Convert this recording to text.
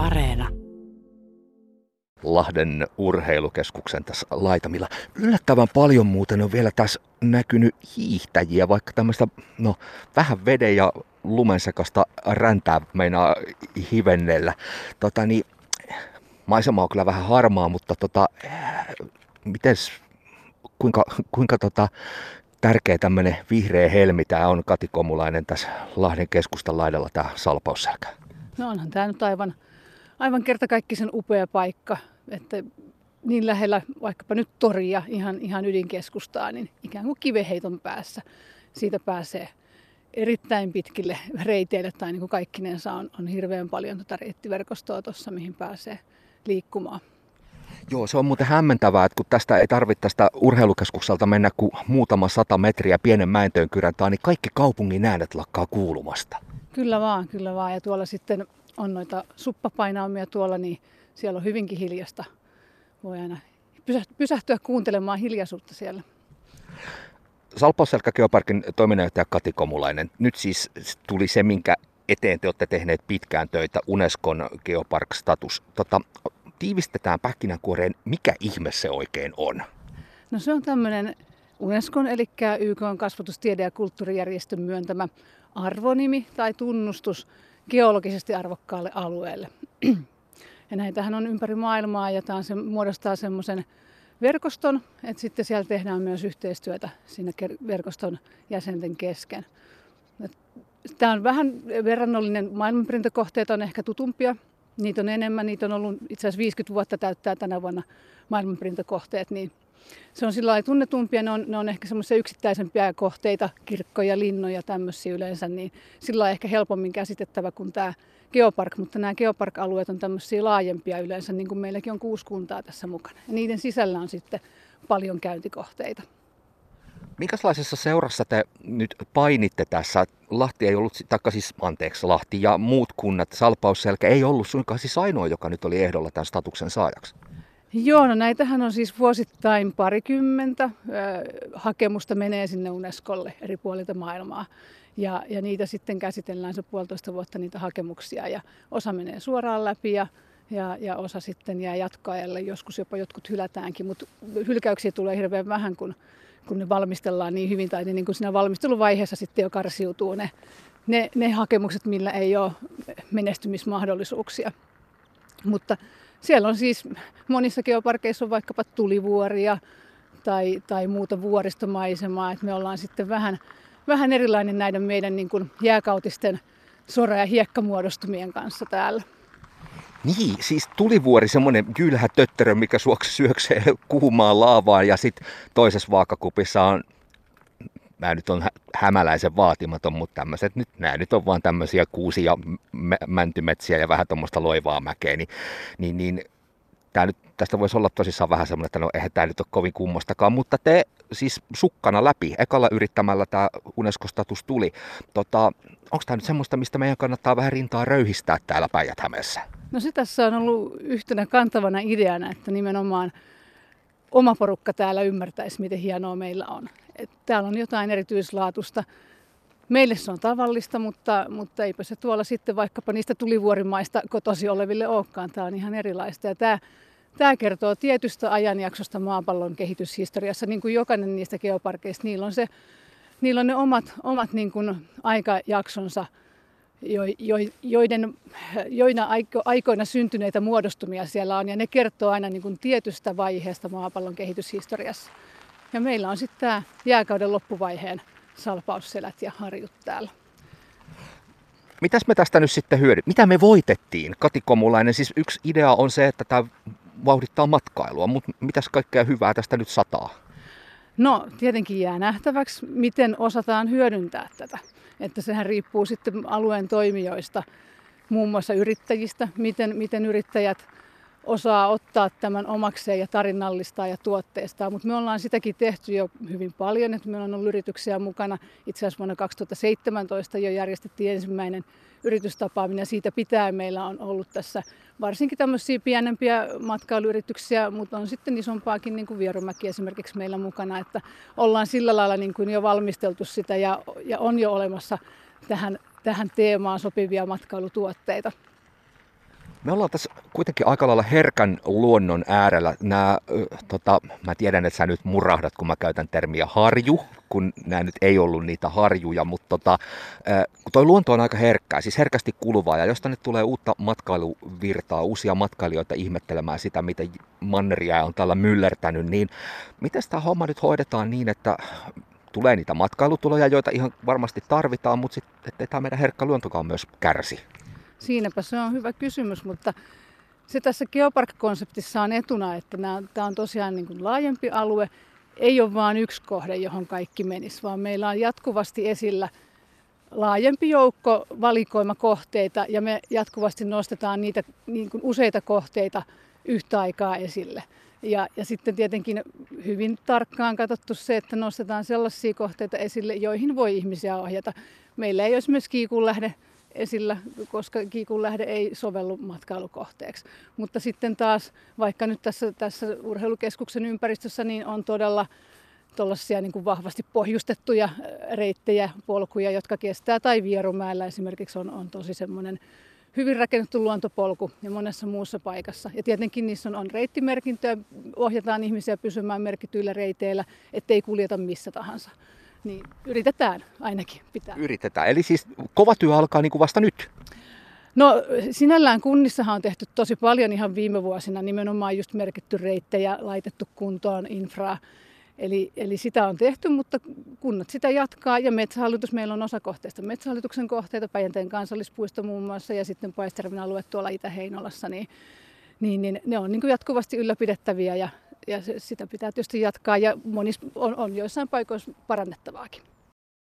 Areena. Lahden urheilukeskuksen tässä laitamilla. Yllättävän paljon muuten on vielä tässä näkynyt hiihtäjiä, vaikka tämmöistä no, vähän veden ja lumensekasta räntää meinaa hivennellä. Tota, niin, maisema on kyllä vähän harmaa, mutta tota, mites, kuinka, kuinka tota, tärkeä tämmöinen vihreä helmi tämä on Kati Komulainen tässä Lahden keskustan laidalla tämä salpausselkä? No onhan tämä nyt aivan, aivan kertakaikkisen upea paikka, että niin lähellä vaikkapa nyt toria, ihan, ihan ydinkeskustaa, niin ikään kuin kiveheiton päässä siitä pääsee erittäin pitkille reiteille tai niin kuin kaikkinensa on, on hirveän paljon tuota reittiverkostoa tuossa, mihin pääsee liikkumaan. Joo, se on muuten hämmentävää, että kun tästä ei tarvitse tästä urheilukeskukselta mennä kuin muutama sata metriä pienen mäentöön kyräntaan, niin kaikki kaupungin äänet lakkaa kuulumasta. Kyllä vaan, kyllä vaan. Ja tuolla sitten on noita suppapainaumia tuolla, niin siellä on hyvinkin hiljasta. Voi aina pysähtyä kuuntelemaan hiljaisuutta siellä. Salpausselkä Geoparkin toiminnanjohtaja Kati Komulainen. Nyt siis tuli se, minkä eteen te olette tehneet pitkään töitä, Unescon Geopark-status. Tota, tiivistetään pähkinänkuoreen, mikä ihme se oikein on? No se on tämmöinen Unescon, eli YK on kasvatustiede- ja kulttuurijärjestön myöntämä arvonimi tai tunnustus geologisesti arvokkaalle alueelle. Ja näitähän on ympäri maailmaa ja tämä se, muodostaa semmoisen verkoston, että sitten siellä tehdään myös yhteistyötä siinä verkoston jäsenten kesken. Tämä on vähän verrannollinen, maailmanperintökohteet on ehkä tutumpia, niitä on enemmän, niitä on ollut itse asiassa 50 vuotta täyttää tänä vuonna maailmanperintökohteet, niin se on sillä lailla tunnetumpia, ne on, ne on ehkä semmoisia yksittäisempiä kohteita, kirkkoja, linnoja, tämmöisiä yleensä, niin sillä on ehkä helpommin käsitettävä kuin tämä geopark, mutta nämä geopark-alueet on tämmöisiä laajempia yleensä, niin kuin meilläkin on kuusi kuntaa tässä mukana. Ja niiden sisällä on sitten paljon käyntikohteita. Minkälaisessa seurassa te nyt painitte tässä? Lahti ei ollut, taikka siis anteeksi, Lahti ja muut kunnat, Salpausselkä ei ollut suinkaan siis ainoa, joka nyt oli ehdolla tämän statuksen saajaksi. Joo, no näitähän on siis vuosittain parikymmentä. Hakemusta menee sinne Unescolle eri puolilta maailmaa. Ja, ja niitä sitten käsitellään se puolitoista vuotta niitä hakemuksia ja osa menee suoraan läpi ja, ja, ja osa sitten jää jatkoajalle. Joskus jopa jotkut hylätäänkin, mutta hylkäyksiä tulee hirveän vähän, kun, kun ne valmistellaan niin hyvin tai niin kuin siinä valmisteluvaiheessa sitten jo karsiutuu ne, ne, ne hakemukset, millä ei ole menestymismahdollisuuksia. Mutta siellä on siis monissa geoparkeissa on vaikkapa tulivuoria tai, tai muuta vuoristomaisemaa, että me ollaan sitten vähän, vähän erilainen näiden meidän niin kuin jääkautisten sora- ja hiekkamuodostumien kanssa täällä. Niin, siis tulivuori, semmoinen kylhä tötterö, mikä syöksee kuumaan laavaan ja sitten toisessa vaakakupissa on mä nyt on hämäläisen vaatimaton, mutta tämmöiset nyt, nämä nyt on vaan tämmöisiä kuusia mäntymetsiä ja vähän tuommoista loivaa mäkeä, niin, niin, niin tää nyt, tästä voisi olla tosissaan vähän semmoinen, että no eihän tämä nyt ole kovin kummostakaan, mutta te siis sukkana läpi, ekalla yrittämällä tämä UNESCO-status tuli. Tota, Onko tämä nyt semmoista, mistä meidän kannattaa vähän rintaa röyhistää täällä päijät? No se tässä on ollut yhtenä kantavana ideana, että nimenomaan oma porukka täällä ymmärtäisi, miten hienoa meillä on. Et täällä on jotain erityislaatusta. Meille se on tavallista, mutta, mutta eipä se tuolla sitten vaikkapa niistä tulivuorimaista kotosi oleville olekaan. Tämä on ihan erilaista. Ja tämä, tämä kertoo tietystä ajanjaksosta maapallon kehityshistoriassa, niin kuin jokainen niistä geoparkeista. Niillä on, se, niillä on ne omat, omat niin kuin aikajaksonsa joiden, joina aikoina syntyneitä muodostumia siellä on, ja ne kertoo aina niin kuin tietystä vaiheesta maapallon kehityshistoriassa. Ja meillä on sitten tämä jääkauden loppuvaiheen salpausselät ja harjut täällä. Mitäs me tästä nyt sitten hyödy? Mitä me voitettiin? Kati Komulainen, siis yksi idea on se, että tämä vauhdittaa matkailua, mutta mitäs kaikkea hyvää tästä nyt sataa? No, tietenkin jää nähtäväksi, miten osataan hyödyntää tätä. Että sehän riippuu sitten alueen toimijoista, muun muassa yrittäjistä, miten, miten yrittäjät osaa ottaa tämän omakseen ja tarinallistaa ja tuotteistaa. Mutta me ollaan sitäkin tehty jo hyvin paljon, että meillä on ollut yrityksiä mukana. Itse asiassa vuonna 2017 jo järjestettiin ensimmäinen yritystapaaminen. Siitä pitää meillä on ollut tässä varsinkin tämmöisiä pienempiä matkailuyrityksiä, mutta on sitten isompaakin, niin kuin Vierumäki esimerkiksi meillä mukana, että ollaan sillä lailla niin kuin jo valmisteltu sitä ja, ja on jo olemassa tähän, tähän teemaan sopivia matkailutuotteita. Me ollaan tässä kuitenkin aika lailla herkän luonnon äärellä. Nämä, tota, mä tiedän, että sä nyt murahdat, kun mä käytän termiä harju, kun nämä nyt ei ollut niitä harjuja, mutta tota, toi luonto on aika herkkää, siis herkästi kuluvaa, ja jos tänne tulee uutta matkailuvirtaa, uusia matkailijoita ihmettelemään sitä, mitä manneria on tällä myllertänyt, niin miten tämä homma nyt hoidetaan niin, että tulee niitä matkailutuloja, joita ihan varmasti tarvitaan, mutta sitten tämä meidän herkkä luontokaan myös kärsi? Siinäpä se on hyvä kysymys, mutta se tässä Geopark-konseptissa on etuna, että tämä on tosiaan niin kuin laajempi alue. Ei ole vain yksi kohde, johon kaikki menisi, vaan meillä on jatkuvasti esillä laajempi joukko valikoimakohteita ja me jatkuvasti nostetaan niitä niin kuin useita kohteita yhtä aikaa esille. Ja, ja sitten tietenkin hyvin tarkkaan katsottu se, että nostetaan sellaisia kohteita esille, joihin voi ihmisiä ohjata. Meillä ei ole esimerkiksi Kiikunlähde esillä, koska Kiikun lähde ei sovellu matkailukohteeksi. Mutta sitten taas, vaikka nyt tässä, tässä urheilukeskuksen ympäristössä, niin on todella tuollaisia niin kuin vahvasti pohjustettuja reittejä, polkuja, jotka kestää, tai Vierumäellä esimerkiksi on, on tosi semmoinen hyvin rakennettu luontopolku ja monessa muussa paikassa. Ja tietenkin niissä on, on reittimerkintöjä, ohjataan ihmisiä pysymään merkityillä reiteillä, ettei kuljeta missä tahansa. Niin yritetään ainakin pitää. Yritetään. Eli siis kova työ alkaa niin kuin vasta nyt? No sinällään kunnissahan on tehty tosi paljon ihan viime vuosina, nimenomaan just merkitty reittejä, laitettu kuntoon infraa. Eli, eli sitä on tehty, mutta kunnat sitä jatkaa ja Metsähallitus, meillä on osa kohteista Metsähallituksen kohteita, Päijänteen kansallispuisto muun muassa ja sitten Paistervin alue tuolla Itä-Heinolassa, niin, niin, niin ne on niin kuin jatkuvasti ylläpidettäviä ja, ja sitä pitää tietysti jatkaa ja monis, on, on joissain paikoissa parannettavaakin.